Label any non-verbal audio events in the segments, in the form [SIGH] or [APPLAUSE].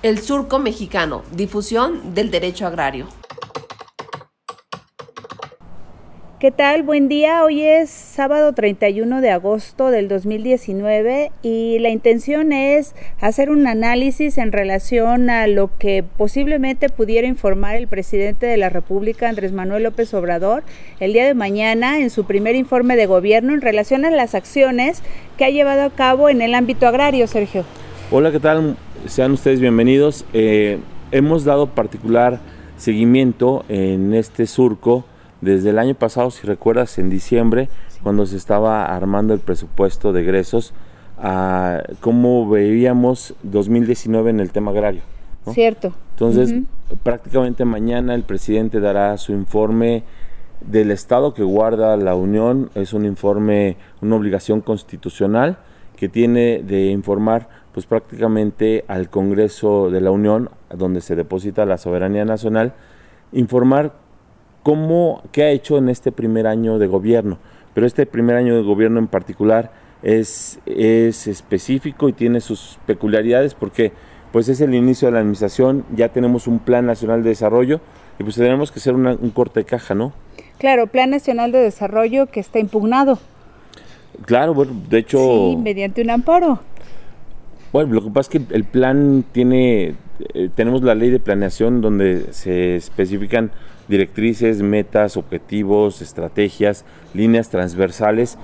El Surco Mexicano, difusión del derecho agrario. ¿Qué tal? Buen día. Hoy es sábado 31 de agosto del 2019 y la intención es hacer un análisis en relación a lo que posiblemente pudiera informar el presidente de la República, Andrés Manuel López Obrador, el día de mañana en su primer informe de gobierno en relación a las acciones que ha llevado a cabo en el ámbito agrario, Sergio. Hola, ¿qué tal? Sean ustedes bienvenidos. Eh, hemos dado particular seguimiento en este surco desde el año pasado, si recuerdas, en diciembre, cuando se estaba armando el presupuesto de egresos, a cómo veíamos 2019 en el tema agrario. Cierto. Entonces, prácticamente mañana el presidente dará su informe del estado que guarda la Unión. Es un informe, una obligación constitucional que tiene de informar pues prácticamente al Congreso de la Unión, donde se deposita la soberanía nacional, informar cómo, qué ha hecho en este primer año de gobierno. Pero este primer año de gobierno en particular es, es específico y tiene sus peculiaridades porque pues es el inicio de la administración, ya tenemos un plan nacional de desarrollo y pues tenemos que hacer un corte de caja, ¿no? Claro, plan nacional de desarrollo que está impugnado. Claro, bueno, de hecho... Sí, mediante un amparo. Bueno, lo que pasa es que el plan tiene, eh, tenemos la ley de planeación donde se especifican directrices, metas, objetivos, estrategias, líneas transversales,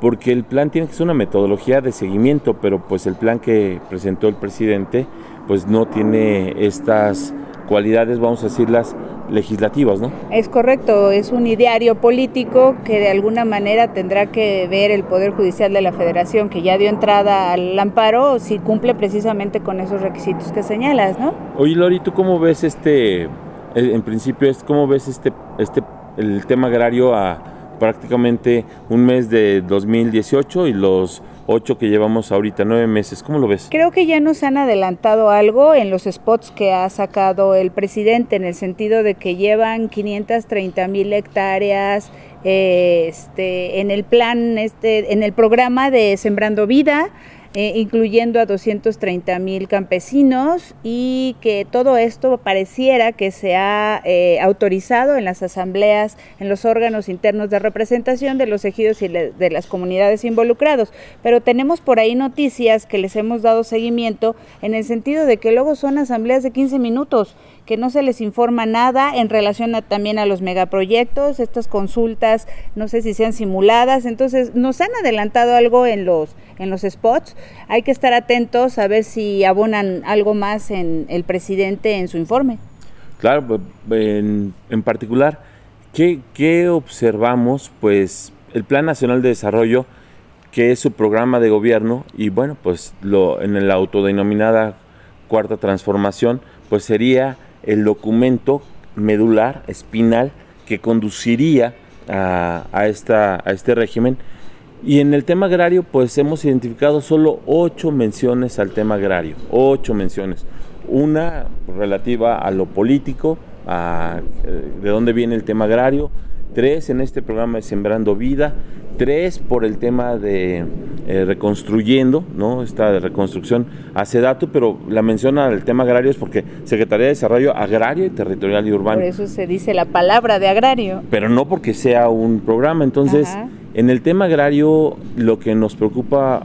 porque el plan tiene que ser una metodología de seguimiento, pero pues el plan que presentó el presidente pues no tiene estas cualidades, vamos a decirlas, legislativas, ¿no? Es correcto, es un ideario político que de alguna manera tendrá que ver el Poder Judicial de la Federación, que ya dio entrada al amparo, si cumple precisamente con esos requisitos que señalas, ¿no? Oye, Lori, ¿tú cómo ves este eh, en principio es cómo ves este, este, el tema agrario a prácticamente un mes de 2018 y los ocho que llevamos ahorita, nueve meses. ¿Cómo lo ves? Creo que ya nos han adelantado algo en los spots que ha sacado el presidente, en el sentido de que llevan 530 mil hectáreas eh, este, en el plan, este, en el programa de Sembrando Vida eh, incluyendo a 230 mil campesinos y que todo esto pareciera que se ha eh, autorizado en las asambleas, en los órganos internos de representación de los ejidos y de las comunidades involucrados. Pero tenemos por ahí noticias que les hemos dado seguimiento en el sentido de que luego son asambleas de 15 minutos que no se les informa nada en relación también a los megaproyectos, estas consultas, no sé si sean simuladas, entonces nos han adelantado algo en los, en los spots, hay que estar atentos a ver si abonan algo más en el presidente en su informe. Claro, pues, en, en particular, ¿qué, ¿qué observamos? Pues el Plan Nacional de Desarrollo, que es su programa de gobierno, y bueno, pues lo, en la autodenominada cuarta transformación, pues sería el documento medular, espinal, que conduciría a, esta, a este régimen. Y en el tema agrario, pues hemos identificado solo ocho menciones al tema agrario, ocho menciones. Una relativa a lo político, a eh, de dónde viene el tema agrario, tres en este programa de Sembrando Vida, tres por el tema de eh, reconstruyendo, ¿no? Esta reconstrucción hace dato, pero la menciona el tema agrario es porque Secretaría de Desarrollo Agrario y Territorial y Urbano. Por eso se dice la palabra de agrario. Pero no porque sea un programa. Entonces, en el tema agrario, lo que nos preocupa,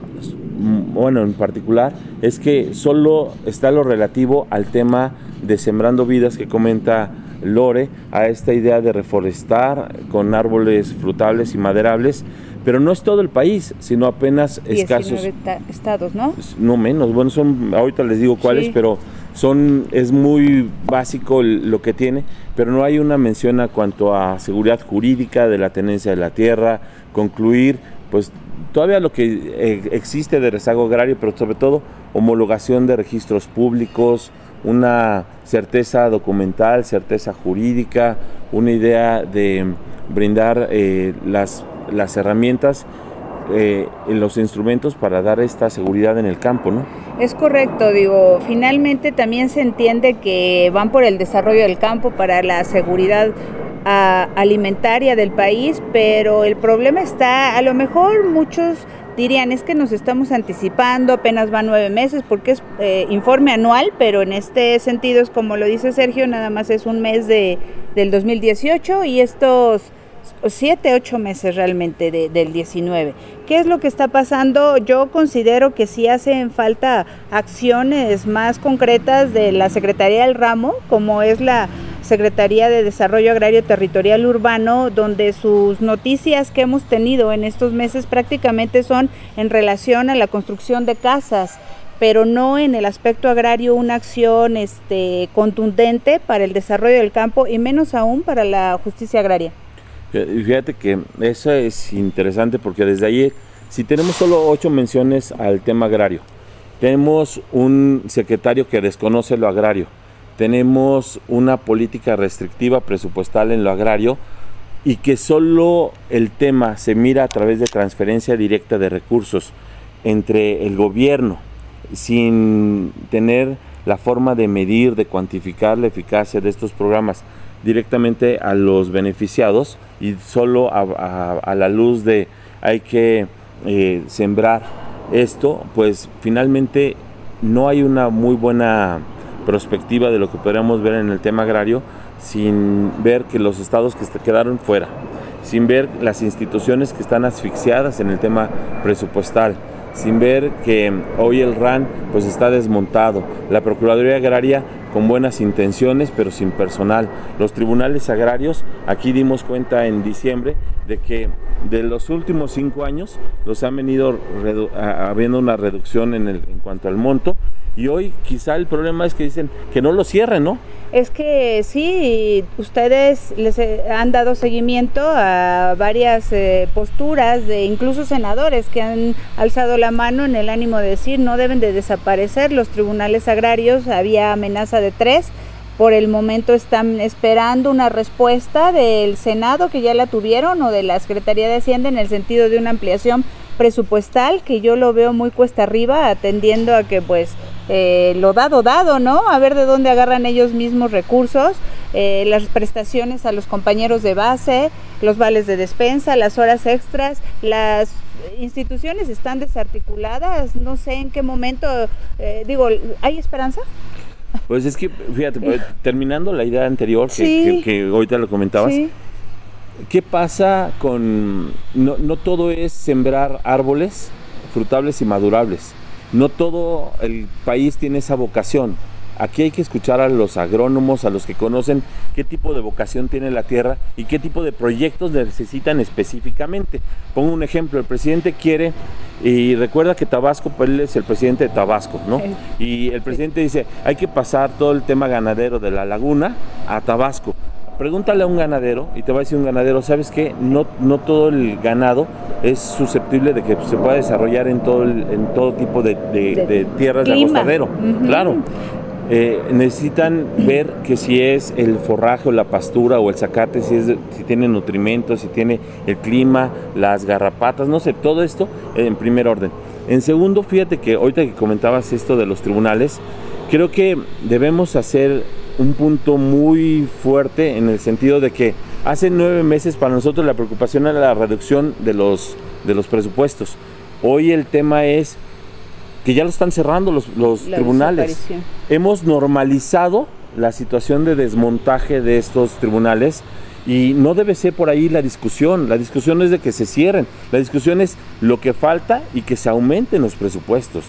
bueno, en particular, es que solo está lo relativo al tema de Sembrando Vidas que comenta Lore a esta idea de reforestar con árboles frutables y maderables, pero no es todo el país, sino apenas escasos estados, ¿no? No menos, bueno, son ahorita les digo cuáles, pero son es muy básico lo que tiene, pero no hay una mención a cuanto a seguridad jurídica de la tenencia de la tierra, concluir pues todavía lo que eh, existe de rezago agrario, pero sobre todo homologación de registros públicos, una certeza documental, certeza jurídica, una idea de brindar eh, las, las herramientas eh, los instrumentos para dar esta seguridad en el campo, ¿no? Es correcto, digo, finalmente también se entiende que van por el desarrollo del campo para la seguridad alimentaria del país, pero el problema está, a lo mejor muchos dirían es que nos estamos anticipando, apenas van nueve meses porque es eh, informe anual, pero en este sentido es como lo dice Sergio, nada más es un mes de, del 2018 y estos siete, ocho meses realmente del 19. ¿Qué es lo que está pasando? Yo considero que sí hacen falta acciones más concretas de la Secretaría del Ramo, como es la Secretaría de Desarrollo Agrario Territorial Urbano, donde sus noticias que hemos tenido en estos meses prácticamente son en relación a la construcción de casas pero no en el aspecto agrario una acción este, contundente para el desarrollo del campo y menos aún para la justicia agraria. Fíjate que eso es interesante porque desde ayer, si tenemos solo ocho menciones al tema agrario, tenemos un secretario que desconoce lo agrario, tenemos una política restrictiva presupuestal en lo agrario y que solo el tema se mira a través de transferencia directa de recursos entre el gobierno sin tener la forma de medir, de cuantificar la eficacia de estos programas directamente a los beneficiados y solo a, la luz de hay que eh, sembrar esto, pues finalmente no hay una muy buena perspectiva de lo que podríamos ver en el tema agrario sin ver que los estados que quedaron fuera, sin ver las instituciones que están asfixiadas en el tema presupuestal, sin ver que hoy el RAN pues está desmontado, la Procuraduría Agraria con buenas intenciones pero sin personal, los tribunales agrarios, aquí dimos cuenta en diciembre de que de los últimos cinco años los han venido habiendo una reducción en, el, en cuanto al monto y hoy quizá el problema es que dicen que no lo cierren, ¿no? Es que sí, ustedes les han dado seguimiento a varias eh, posturas de incluso senadores que han alzado la mano en el ánimo de decir no deben de desaparecer los tribunales agrarios, había amenaza de tres. Por el momento están esperando una respuesta del Senado, que ya la tuvieron, o de la Secretaría de Hacienda en el sentido de una ampliación presupuestal, que yo lo veo muy cuesta arriba, atendiendo a que pues eh, lo dado, dado, ¿no? A ver de dónde agarran ellos mismos recursos, eh, las prestaciones a los compañeros de base, los vales de despensa, las horas extras, las instituciones están desarticuladas, no sé en qué momento, eh, digo, ¿hay esperanza? Pues es que, fíjate, pues, terminando la idea anterior, que, que, ahorita lo comentabas, ¿qué pasa con, no, no todo es sembrar árboles frutables y madurables? no todo el país tiene esa vocación. Aquí hay que escuchar a los agrónomos, a los que conocen qué tipo de vocación tiene la tierra y qué tipo de proyectos necesitan específicamente. Pongo un ejemplo, el presidente quiere, y recuerda que Tabasco, pues él es el presidente de Tabasco, ¿no? Y el presidente dice, hay que pasar todo el tema ganadero de la laguna a Tabasco. Pregúntale a un ganadero y te va a decir un ganadero, ¿sabes qué? No, no todo el ganado es susceptible de que se pueda desarrollar en todo, en todo tipo de, tierras de acostadero. Claro. Eh, necesitan ver que si es el forraje o la pastura o el zacate, si, es, si tiene nutrimentos, si tiene el clima, las garrapatas, no sé, todo esto en primer orden. En segundo, fíjate que ahorita que comentabas esto de los tribunales, creo que debemos hacer un punto muy fuerte en el sentido de que hace nueve meses para nosotros la preocupación era la reducción de los, de los presupuestos. Hoy el tema es que ya lo están cerrando los, los tribunales. Hemos normalizado la situación de desmontaje de estos tribunales y no debe ser por ahí la discusión. La discusión es de que se cierren. La discusión es lo que falta y que se aumenten los presupuestos.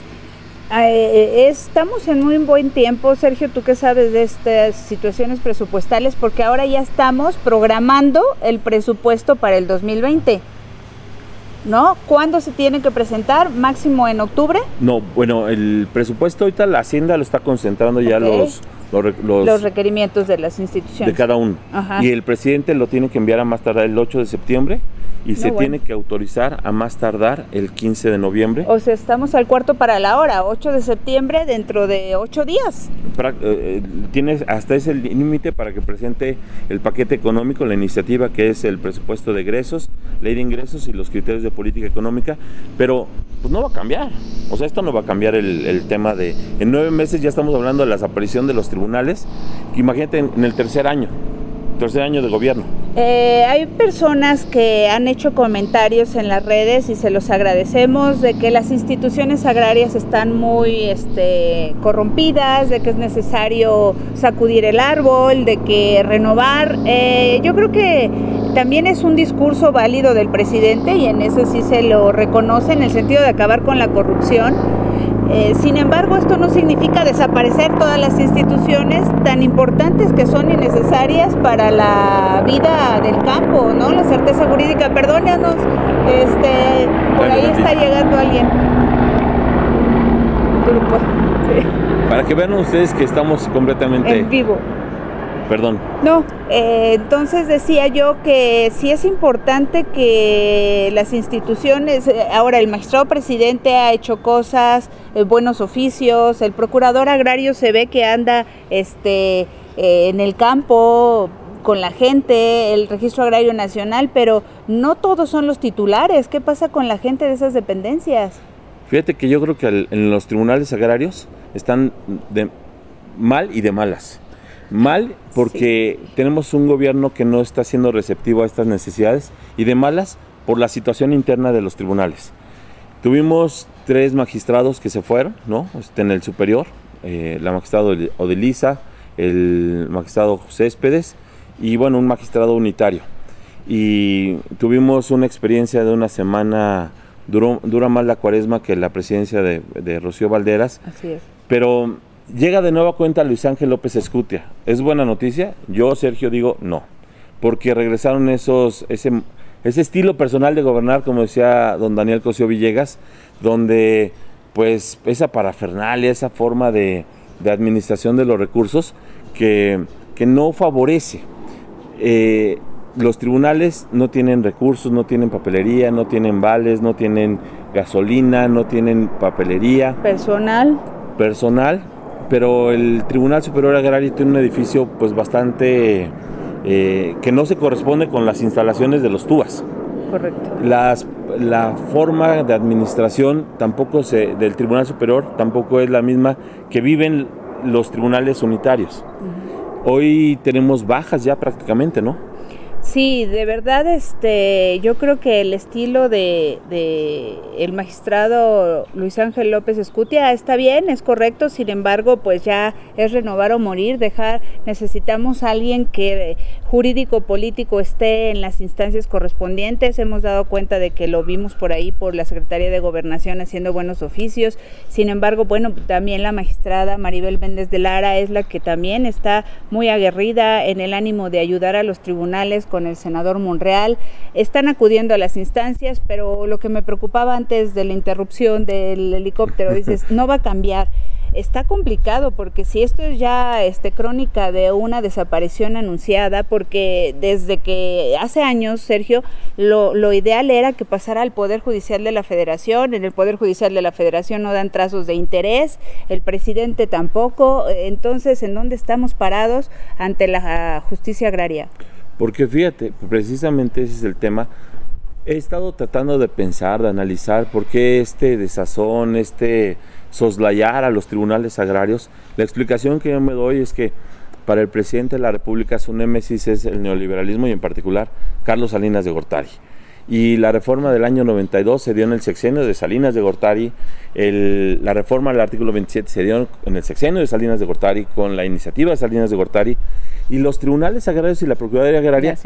Ah, eh, eh, estamos en muy buen tiempo, Sergio, tú qué sabes de estas situaciones presupuestales, porque ahora ya estamos programando el presupuesto para el 2020. ¿No? ¿Cuándo se tiene que presentar? ¿Máximo en octubre? No, bueno, el presupuesto ahorita la Hacienda lo está concentrando ya los, los, requerimientos de las instituciones. De cada uno. Y el presidente lo tiene que enviar a más tardar el 8 de septiembre y se tiene que autorizar a más tardar el 15 de noviembre. O sea, estamos al cuarto para la hora, 8 de septiembre dentro de 8 días. Eh, eh, tienes hasta ese límite para que presente el paquete económico, la iniciativa que es el presupuesto de egresos, ley de ingresos y los criterios de política económica, pero pues no va a cambiar. O sea, esto no va a cambiar el, tema de... En nueve meses ya estamos hablando de la desaparición de los tribunales, imagínate en, en el tercer año, tercer año de gobierno Eh, hay personas que han hecho comentarios en las redes y se los agradecemos de que las instituciones agrarias están muy este, corrompidas, de que es necesario sacudir el árbol, de que renovar. Eh, yo creo que también es un discurso válido del presidente y en eso sí se lo reconoce en el sentido de acabar con la corrupción eh, sin embargo, esto no significa desaparecer todas las instituciones tan importantes que son innecesarias para la vida del campo, ¿no? La certeza jurídica, perdónanos, este, por ahí está llegando alguien. Para que vean ustedes que estamos completamente en vivo. Perdón. No, eh, entonces decía yo que sí es importante que las instituciones, eh, ahora el magistrado presidente ha hecho cosas, eh, buenos oficios, el procurador agrario se ve que anda este, en el campo con la gente, el registro agrario nacional, pero no todos son los titulares. ¿Qué pasa con la gente de esas dependencias? Fíjate que yo creo que en los tribunales agrarios están de mal y de malas. Mal porque tenemos un gobierno que no está siendo receptivo a estas necesidades y de malas por la situación interna de los tribunales. Tuvimos tres magistrados que se fueron, ¿no? Este, en el superior, eh, la magistrado Odelisa, el magistrado Céspedes y bueno, un magistrado unitario. Y tuvimos una experiencia de una semana, duró, dura más la cuaresma que la presidencia de, de Rocío Valderas. Así es. Pero Llega de nueva cuenta Luis Ángel López Escutia. ¿Es buena noticia? Yo, Sergio, digo no. Porque regresaron esos, ese, ese estilo personal de gobernar, como decía don Daniel Cosío Villegas, donde pues esa parafernalia, esa forma de, administración de los recursos que, no favorece. Eh, los tribunales no tienen recursos, no tienen papelería, no tienen vales, no tienen gasolina, no tienen papelería. Personal. Personal pero el Tribunal Superior Agrario tiene un edificio pues bastante eh, que no se corresponde con las instalaciones de los TUAS. Correcto. Las, la forma de administración tampoco se, del Tribunal Superior tampoco es la misma que viven los tribunales unitarios. Hoy tenemos bajas ya prácticamente, ¿no? Sí, de verdad, este, yo creo que el estilo de, el magistrado Luis Ángel López Escutia está bien, es correcto, sin embargo, pues ya es renovar o morir, dejar, necesitamos a alguien que jurídico político esté en las instancias correspondientes. Hemos dado cuenta de que lo vimos por ahí por la Secretaría de Gobernación haciendo buenos oficios. Sin embargo, bueno, también la magistrada Maribel Méndez de Lara es la que también está muy aguerrida en el ánimo de ayudar a los tribunales con el senador Monreal. Están acudiendo a las instancias, pero lo que me preocupaba antes de la interrupción del helicóptero, [LAUGHS] dices, no va a cambiar está complicado porque si esto es ya este, crónica de una desaparición anunciada, porque desde que hace años, Sergio, lo, lo, ideal era que pasara al Poder Judicial de la Federación, en el Poder Judicial de la Federación no dan trazos de interés, el presidente tampoco, entonces, ¿en dónde estamos parados ante la justicia agraria? Porque fíjate, precisamente ese es el tema. He estado tratando de pensar, de analizar por qué este desazón, este soslayar a los tribunales agrarios. La explicación que yo me doy es que para el presidente de la República su némesis es el neoliberalismo y en particular Carlos Salinas de Gortari y la reforma del año 92 se dio en el sexenio de Salinas de Gortari, la reforma del artículo 27 se dio en el sexenio de Salinas de Gortari con la iniciativa de Salinas de Gortari y los tribunales agrarios y la Procuraduría Agraria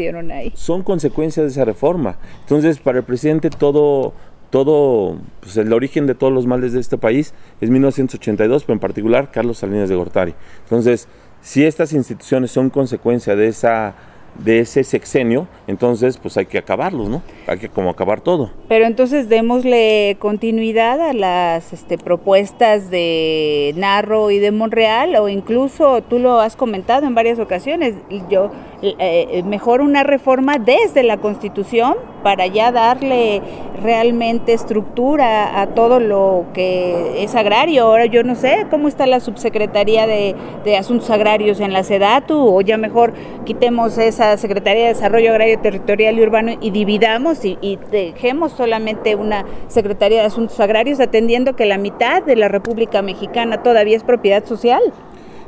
son consecuencias de esa reforma. Entonces, para el presidente todo todo, pues el origen de todos los males de este país es 1982, pero en particular Carlos Salinas de Gortari. Entonces, si estas instituciones son consecuencia de esa de ese sexenio, entonces pues hay que acabarlos, ¿no? Hay que como acabar todo. Pero entonces démosle continuidad a las este, propuestas de Narro y de Monreal o incluso tú lo has comentado en varias ocasiones, yo eh, eh, mejor una reforma desde la Constitución para ya darle realmente estructura a todo lo que es agrario. Ahora yo no sé cómo está la subsecretaría de, de Asuntos Agrarios en la SEDATU o ya mejor quitemos esa Secretaría de Desarrollo Agrario Territorial y Urbano y dividamos y, y dejemos solamente una Secretaría de Asuntos Agrarios atendiendo que la mitad de la República Mexicana todavía es propiedad social.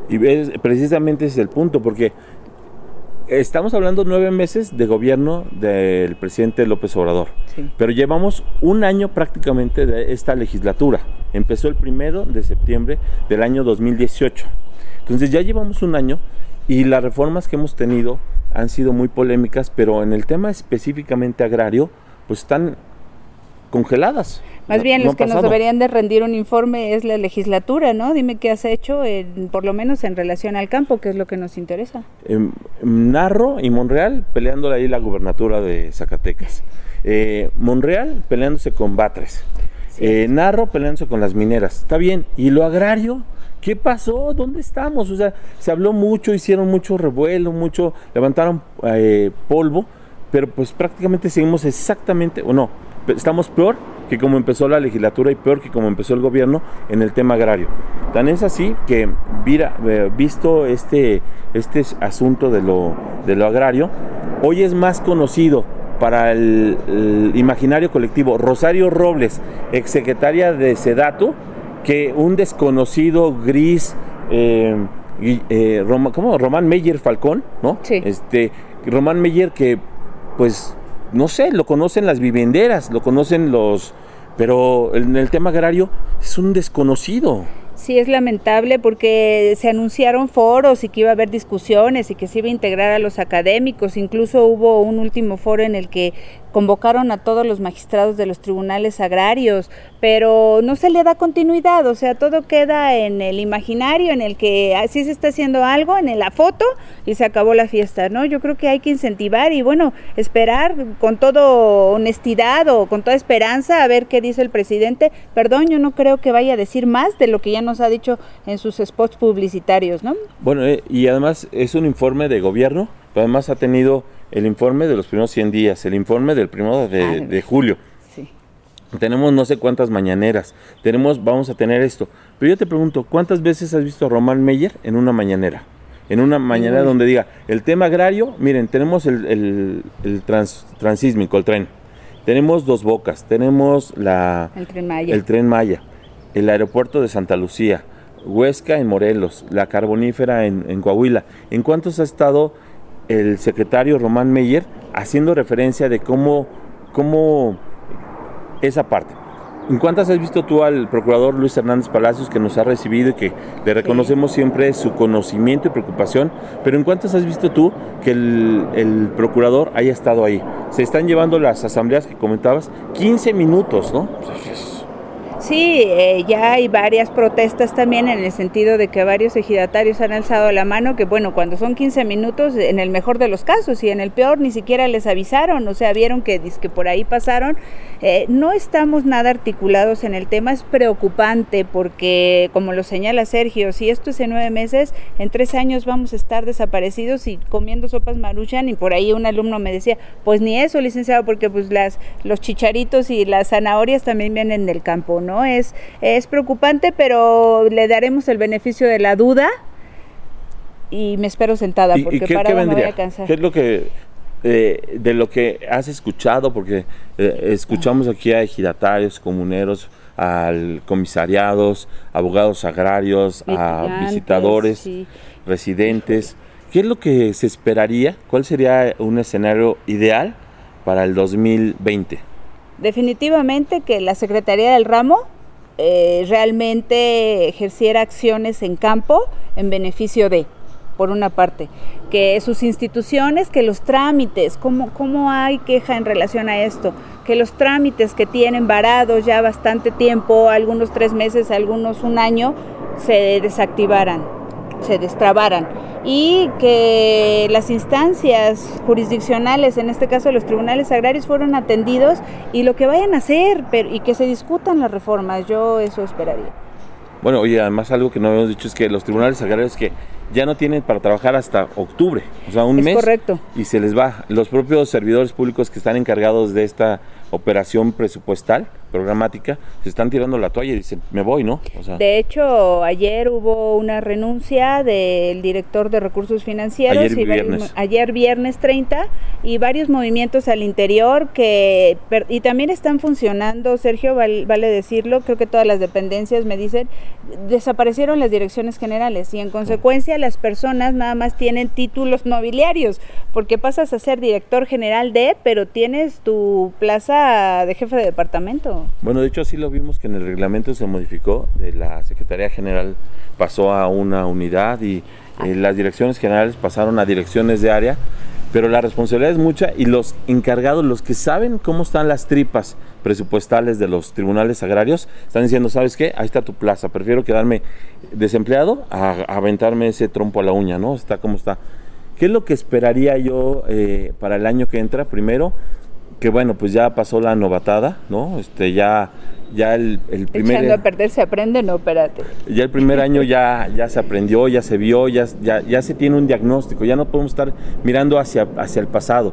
Y precisamente ese es el punto, porque estamos hablando nueve meses de gobierno del presidente López Obrador, pero llevamos un año prácticamente de esta legislatura. Empezó el primero de septiembre del año 2018. Entonces ya llevamos un año y las reformas que hemos tenido han sido muy polémicas, pero en el tema específicamente agrario, pues están congeladas. Más bien, los que nos deberían de rendir un informe es la legislatura, ¿no? Dime qué has hecho, por lo menos en relación al campo, que es lo que nos interesa. Narro y Monreal peleando ahí la gubernatura de Zacatecas. Eh, Monreal peleándose con Batres. Eh, Narro peleándose con las mineras. Está bien. ¿Y lo agrario? ¿Qué pasó? ¿Dónde estamos? O sea, se habló mucho, hicieron mucho revuelo, mucho, levantaron eh, polvo, pero pues prácticamente seguimos exactamente, o no, estamos peor que como empezó la legislatura y peor que como empezó el gobierno en el tema agrario. Tan es así que, mira, eh, visto este, este asunto de lo, de lo agrario, hoy es más conocido para el, imaginario colectivo Rosario Robles, exsecretaria de Sedato, que un desconocido gris, eh, eh ¿cómo? Román Meyer Falcón, ¿no? Sí. Este, Román Meyer que, pues, no sé, lo conocen las vivenderas, lo conocen los pero en el tema agrario es un desconocido. Sí, es lamentable porque se anunciaron foros y que iba a haber discusiones y que se iba a integrar a los académicos. Incluso hubo un último foro en el que convocaron a todos los magistrados de los tribunales agrarios, pero no se le da continuidad, o sea, todo queda en el imaginario, en el que así se está haciendo algo, en la foto y se acabó la fiesta, ¿no? Yo creo que hay que incentivar y bueno, esperar con toda honestidad o con toda esperanza a ver qué dice el presidente. Perdón, yo no creo que vaya a decir más de lo que ya nos ha dicho en sus spots publicitarios, ¿no? Bueno, eh, y además es un informe de gobierno, además ha tenido el informe de los primeros 100 días, el informe del primero de, julio. Tenemos no sé cuántas mañaneras, tenemos, vamos a tener esto. Pero yo te pregunto, ¿cuántas veces has visto a Román Meyer en una mañanera? En una mañanera donde diga, el tema agrario, miren, tenemos el, transísmico, el tren. Tenemos dos bocas, tenemos la, el, tren Maya. el tren Maya, el aeropuerto de Santa Lucía, Huesca en Morelos, la carbonífera en, en Coahuila. ¿En cuántos ha estado el secretario Román Meyer haciendo referencia de cómo, cómo esa parte. ¿En cuántas has visto tú al procurador Luis Hernández Palacios que nos ha recibido y que le reconocemos siempre su conocimiento y preocupación? Pero ¿en cuántas has visto tú que el, el, procurador haya estado ahí? Se están llevando las asambleas que comentabas 15 minutos, ¿no? Sí, eh, ya hay varias protestas también en el sentido de que varios ejidatarios han alzado la mano, que bueno, cuando son 15 minutos, en el mejor de los casos y en el peor ni siquiera les avisaron, o sea, vieron que, que por ahí pasaron. Eh, no estamos nada articulados en el tema, es preocupante porque, como lo señala Sergio, si esto es en nueve meses, en tres años vamos a estar desaparecidos y comiendo sopas maruchan y por ahí un alumno me decía, pues ni eso, licenciado, porque pues las, los chicharitos y las zanahorias también vienen del campo, ¿no? Es, es preocupante, pero le daremos el beneficio de la duda y me espero sentada porque qué, para me voy a cansar. ¿Qué es lo que eh, de lo que has escuchado? Porque eh, escuchamos aquí a ejidatarios, comuneros, al comisariados, abogados agrarios, a visitadores, residentes. ¿Qué es lo que se esperaría? ¿Cuál sería un escenario ideal para el 2020? Definitivamente que la Secretaría del Ramo eh, realmente ejerciera acciones en campo en beneficio de, por una parte, que sus instituciones, que los trámites, ¿cómo, cómo hay queja en relación a esto? Que los trámites que tienen varados ya bastante tiempo, algunos tres meses, algunos un año, se desactivaran, se destrabaran y que las instancias jurisdiccionales, en este caso los tribunales agrarios, fueron atendidos y lo que vayan a hacer pero, y que se discutan las reformas, yo eso esperaría. Bueno, oye, además algo que no habíamos dicho es que los tribunales agrarios que ya no tienen para trabajar hasta octubre, o sea, un es mes. Correcto. Y se les va. Los propios servidores públicos que están encargados de esta operación presupuestal, programática, se están tirando la toalla y dicen, me voy, ¿no? de hecho, ayer hubo una renuncia del director de recursos financieros. Ayer y viernes. ayer viernes 30 y varios movimientos al interior que, y también están funcionando, Sergio, vale decirlo, creo que todas las dependencias me dicen, desaparecieron las direcciones generales y en consecuencia desgracia las personas nada más tienen títulos nobiliarios, porque pasas a ser director general de, pero tienes tu plaza de jefe de departamento. Bueno, de hecho así lo vimos que en el reglamento se modificó, de la Secretaría General pasó a una unidad y eh, las direcciones generales pasaron a direcciones de área, pero la responsabilidad es mucha y los encargados, los que saben cómo están las tripas presupuestales de los tribunales agrarios, están diciendo, ¿sabes qué? Ahí está tu plaza, prefiero quedarme desempleado a, aventarme ese trompo a la uña, ¿no? Está como está. ¿Qué es lo que esperaría yo eh, para el año que entra? Primero, que bueno, pues ya pasó la novatada, ¿no? Este, ya, ya el, el primer... Echando a perder se aprende, no, espérate. Ya el primer año ya, ya se aprendió, ya se vio, ya, ya, ya se tiene un diagnóstico, ya no podemos estar mirando hacia, hacia el pasado.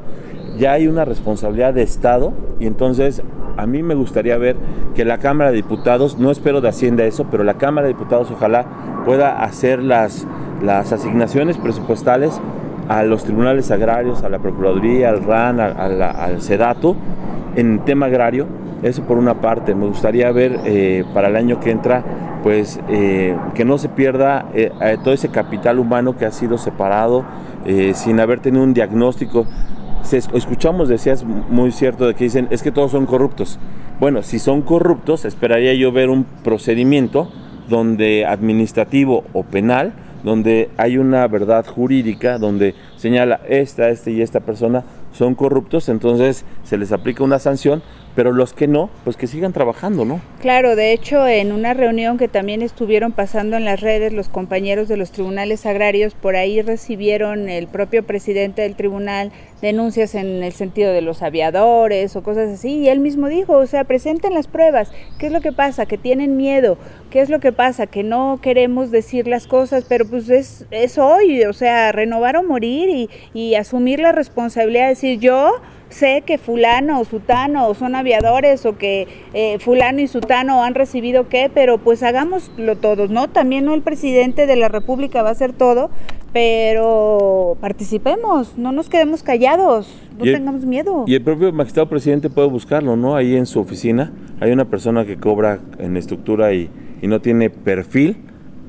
Ya hay una responsabilidad de Estado y entonces a mí me gustaría ver que la Cámara de Diputados, no espero de Hacienda eso, pero la Cámara de Diputados ojalá pueda hacer las, las asignaciones presupuestales a los tribunales agrarios, a la Procuraduría, al RAN, al SEDATO, en tema agrario. Eso por una parte. Me gustaría ver eh, para el año que entra, pues eh, que no se pierda eh, todo ese capital humano que ha sido separado sin haber tenido un diagnóstico. escuchamos, decías muy cierto, de que dicen, es que todos son corruptos. Bueno, si son corruptos, esperaría yo ver un procedimiento donde administrativo o penal, donde hay una verdad jurídica, donde señala esta, este y esta persona son corruptos, entonces se les aplica una sanción, pero los que no, pues que sigan trabajando, ¿no? Claro, de hecho, en una reunión que también estuvieron pasando en las redes los compañeros de los tribunales agrarios, por ahí recibieron el propio presidente del tribunal denuncias en el sentido de los aviadores o cosas así, y él mismo dijo, o sea, presenten las pruebas, ¿qué es lo que pasa? Que tienen miedo, ¿qué es lo que pasa? Que no queremos decir las cosas, pero pues es, es hoy, o sea, renovar o morir y, y asumir la responsabilidad de decir yo sé que fulano o sutano son aviadores o que eh, fulano y sutano han recibido qué, pero pues hagámoslo todos, ¿no? También no el presidente de la República va a hacer todo, pero participemos, no nos quedemos callados, no tengamos miedo. Y el propio magistrado presidente puede buscarlo, ¿no? Ahí en su oficina hay una persona que cobra en estructura y, y no tiene perfil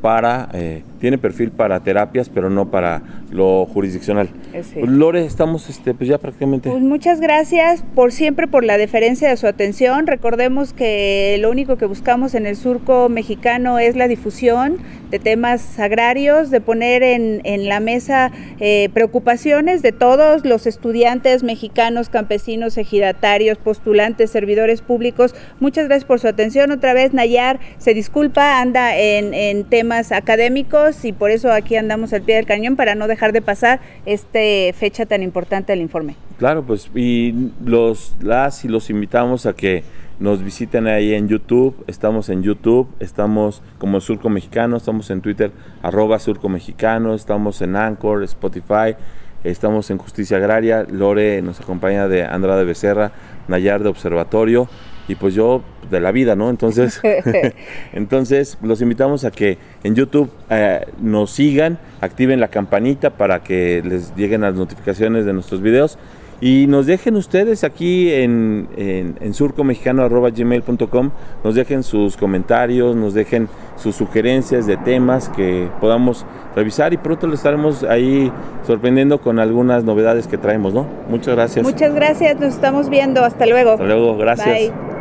para, eh, tiene perfil para terapias, pero no para lo jurisdiccional. Pues, Lore, estamos este, pues ya prácticamente. Pues muchas gracias por siempre por la deferencia de su atención. Recordemos que lo único que buscamos en el surco mexicano es la difusión de temas agrarios, de poner en, en la mesa eh, preocupaciones de todos los estudiantes mexicanos, campesinos, ejidatarios, postulantes, servidores públicos. Muchas gracias por su atención. Otra vez, Nayar se disculpa, anda en, en temas académicos y por eso aquí andamos al pie del cañón para no dejar de pasar esta fecha tan importante del informe. Claro, pues y los las y los invitamos a que nos visiten ahí en YouTube, estamos en YouTube, estamos como Surco Mexicano, estamos en Twitter, arroba Surco Mexicano, estamos en Anchor, Spotify, estamos en Justicia Agraria, Lore nos acompaña de Andrade Becerra, Nayar de Observatorio, y pues yo de la vida, ¿no? Entonces, [LAUGHS] [LAUGHS] entonces los invitamos a que en YouTube eh, nos sigan, activen la campanita para que les lleguen las notificaciones de nuestros videos y nos dejen ustedes aquí en, en, en surcomexicano.gmail.com, nos dejen sus comentarios, nos dejen sus sugerencias de temas que podamos revisar y pronto les estaremos ahí sorprendiendo con algunas novedades que traemos, ¿no? Muchas gracias. Muchas gracias, nos estamos viendo, hasta luego. Hasta luego, gracias. Bye.